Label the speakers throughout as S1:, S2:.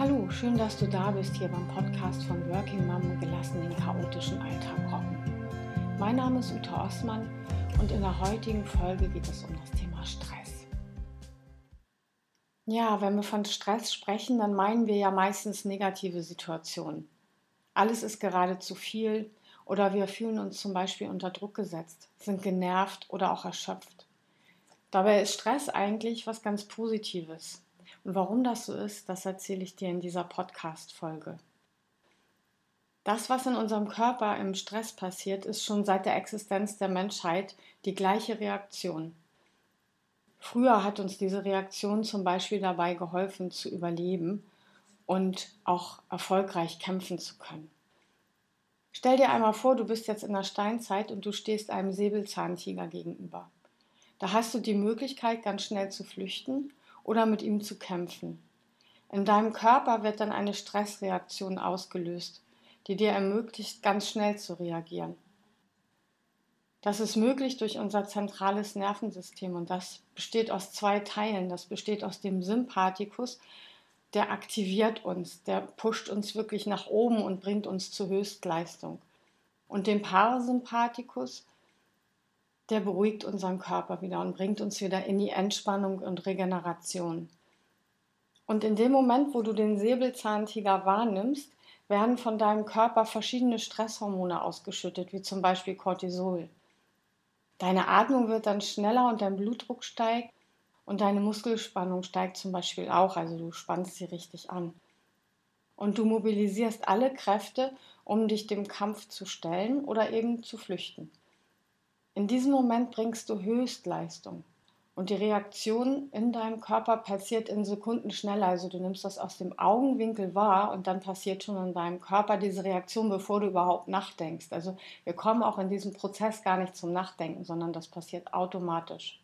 S1: Hallo, schön, dass du da bist hier beim Podcast von Working Mom gelassen den chaotischen Alltag rocken. Mein Name ist Ute Osman und in der heutigen Folge geht es um das Thema Stress. Ja, wenn wir von Stress sprechen, dann meinen wir ja meistens negative Situationen. Alles ist gerade zu viel oder wir fühlen uns zum Beispiel unter Druck gesetzt, sind genervt oder auch erschöpft. Dabei ist Stress eigentlich was ganz Positives. Und warum das so ist, das erzähle ich dir in dieser Podcast-Folge. Das, was in unserem Körper im Stress passiert, ist schon seit der Existenz der Menschheit die gleiche Reaktion. Früher hat uns diese Reaktion zum Beispiel dabei geholfen zu überleben und auch erfolgreich kämpfen zu können. Stell dir einmal vor, du bist jetzt in der Steinzeit und du stehst einem Säbelzahntiger gegenüber. Da hast du die Möglichkeit, ganz schnell zu flüchten oder mit ihm zu kämpfen. In deinem Körper wird dann eine Stressreaktion ausgelöst, die dir ermöglicht, ganz schnell zu reagieren. Das ist möglich durch unser zentrales Nervensystem und das besteht aus zwei Teilen. Das besteht aus dem Sympathikus, der aktiviert uns, der pusht uns wirklich nach oben und bringt uns zur Höchstleistung. Und dem Parasympathikus, der beruhigt unseren Körper wieder und bringt uns wieder in die Entspannung und Regeneration. Und in dem Moment, wo du den Säbelzahntiger wahrnimmst, werden von deinem Körper verschiedene Stresshormone ausgeschüttet, wie zum Beispiel Cortisol. Deine Atmung wird dann schneller und dein Blutdruck steigt und deine Muskelspannung steigt zum Beispiel auch, also du spannst sie richtig an. Und du mobilisierst alle Kräfte, um dich dem Kampf zu stellen oder eben zu flüchten. In diesem Moment bringst du Höchstleistung. Und die Reaktion in deinem Körper passiert in Sekunden schneller. Also du nimmst das aus dem Augenwinkel wahr und dann passiert schon in deinem Körper diese Reaktion, bevor du überhaupt nachdenkst. Also wir kommen auch in diesem Prozess gar nicht zum Nachdenken, sondern das passiert automatisch.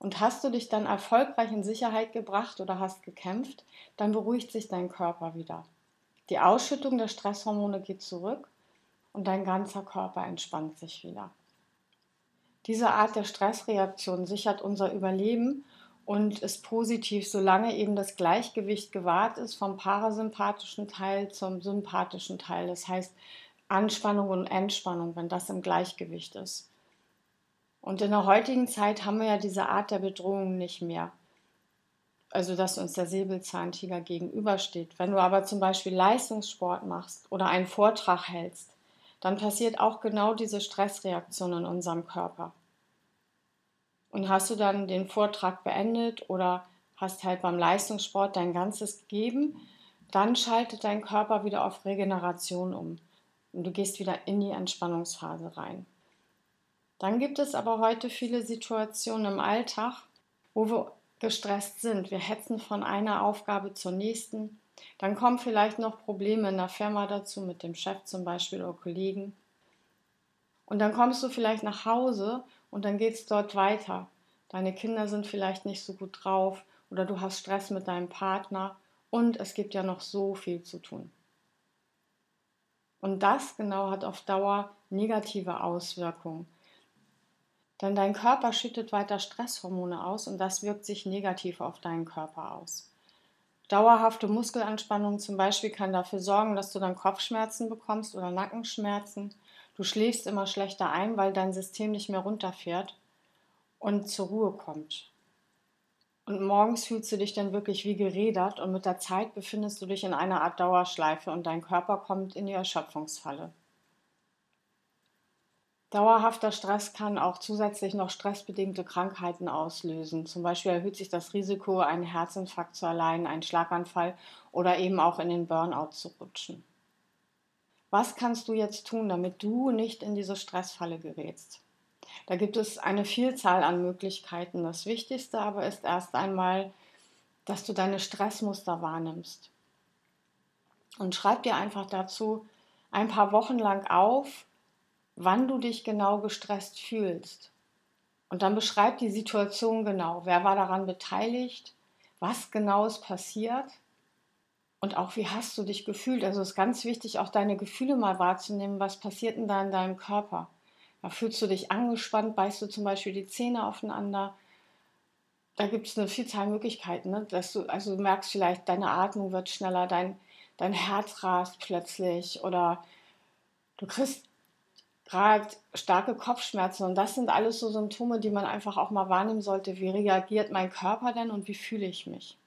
S1: Und hast du dich dann erfolgreich in Sicherheit gebracht oder hast gekämpft, dann beruhigt sich dein Körper wieder. Die Ausschüttung der Stresshormone geht zurück und dein ganzer Körper entspannt sich wieder. Diese Art der Stressreaktion sichert unser Überleben und ist positiv, solange eben das Gleichgewicht gewahrt ist vom parasympathischen Teil zum sympathischen Teil. Das heißt Anspannung und Entspannung, wenn das im Gleichgewicht ist. Und in der heutigen Zeit haben wir ja diese Art der Bedrohung nicht mehr. Also, dass uns der Säbelzahntiger gegenübersteht. Wenn du aber zum Beispiel Leistungssport machst oder einen Vortrag hältst, dann passiert auch genau diese Stressreaktion in unserem Körper. Und hast du dann den Vortrag beendet oder hast halt beim Leistungssport dein Ganzes gegeben, dann schaltet dein Körper wieder auf Regeneration um und du gehst wieder in die Entspannungsphase rein. Dann gibt es aber heute viele Situationen im Alltag, wo wir gestresst sind. Wir hetzen von einer Aufgabe zur nächsten dann kommen vielleicht noch Probleme in der Firma dazu, mit dem Chef zum Beispiel oder Kollegen. Und dann kommst du vielleicht nach Hause und dann geht es dort weiter. Deine Kinder sind vielleicht nicht so gut drauf oder du hast Stress mit deinem Partner und es gibt ja noch so viel zu tun. Und das genau hat auf Dauer negative Auswirkungen. Denn dein Körper schüttet weiter Stresshormone aus und das wirkt sich negativ auf deinen Körper aus. Dauerhafte Muskelanspannung zum Beispiel kann dafür sorgen, dass du dann Kopfschmerzen bekommst oder Nackenschmerzen. Du schläfst immer schlechter ein, weil dein System nicht mehr runterfährt und zur Ruhe kommt. Und morgens fühlst du dich dann wirklich wie gerädert und mit der Zeit befindest du dich in einer Art Dauerschleife und dein Körper kommt in die Erschöpfungsfalle. Dauerhafter Stress kann auch zusätzlich noch stressbedingte Krankheiten auslösen. Zum Beispiel erhöht sich das Risiko, einen Herzinfarkt zu erleiden, einen Schlaganfall oder eben auch in den Burnout zu rutschen. Was kannst du jetzt tun, damit du nicht in diese Stressfalle gerätst? Da gibt es eine Vielzahl an Möglichkeiten. Das Wichtigste aber ist erst einmal, dass du deine Stressmuster wahrnimmst. Und schreib dir einfach dazu ein paar Wochen lang auf, wann du dich genau gestresst fühlst. Und dann beschreib die Situation genau. Wer war daran beteiligt? Was genau ist passiert? Und auch wie hast du dich gefühlt? Also es ist ganz wichtig, auch deine Gefühle mal wahrzunehmen. Was passiert denn da in deinem Körper? Da fühlst du dich angespannt, beißt du zum Beispiel die Zähne aufeinander? da gibt es eine Vielzahl Möglichkeiten, ne? dass du, also du merkst vielleicht, deine Atmung wird schneller, dein, dein Herz rast plötzlich oder du kriegst gerade starke Kopfschmerzen und das sind alles so Symptome, die man einfach auch mal wahrnehmen sollte. Wie reagiert mein Körper denn und wie fühle ich mich?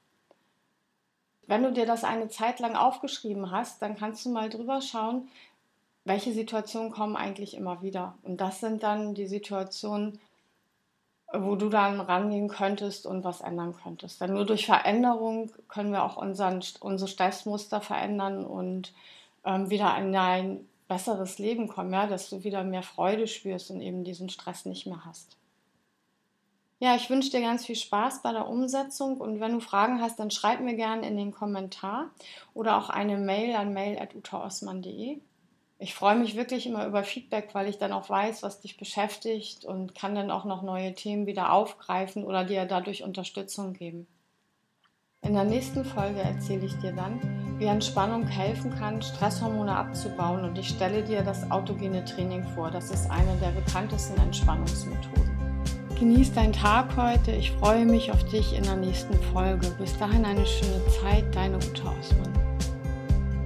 S1: Wenn du dir das eine Zeit lang aufgeschrieben hast, dann kannst du mal drüber schauen, welche Situationen kommen eigentlich immer wieder. Und das sind dann die Situationen, wo du dann rangehen könntest und was ändern könntest. Denn nur durch Veränderung können wir auch unseren, unsere Stressmuster verändern und ähm, wieder in ein besseres Leben kommen, ja, dass du wieder mehr Freude spürst und eben diesen Stress nicht mehr hast. Ja, ich wünsche dir ganz viel Spaß bei der Umsetzung und wenn du Fragen hast, dann schreib mir gerne in den Kommentar oder auch eine Mail an mail.utaosman.de. Ich freue mich wirklich immer über Feedback, weil ich dann auch weiß, was dich beschäftigt und kann dann auch noch neue Themen wieder aufgreifen oder dir dadurch Unterstützung geben. In der nächsten Folge erzähle ich dir dann, wie Entspannung helfen kann, Stresshormone abzubauen und ich stelle dir das autogene Training vor. Das ist eine der bekanntesten Entspannungsmethoden. Genieß deinen Tag heute. Ich freue mich auf dich in der nächsten Folge. Bis dahin eine schöne Zeit, deine Ute Ausmann.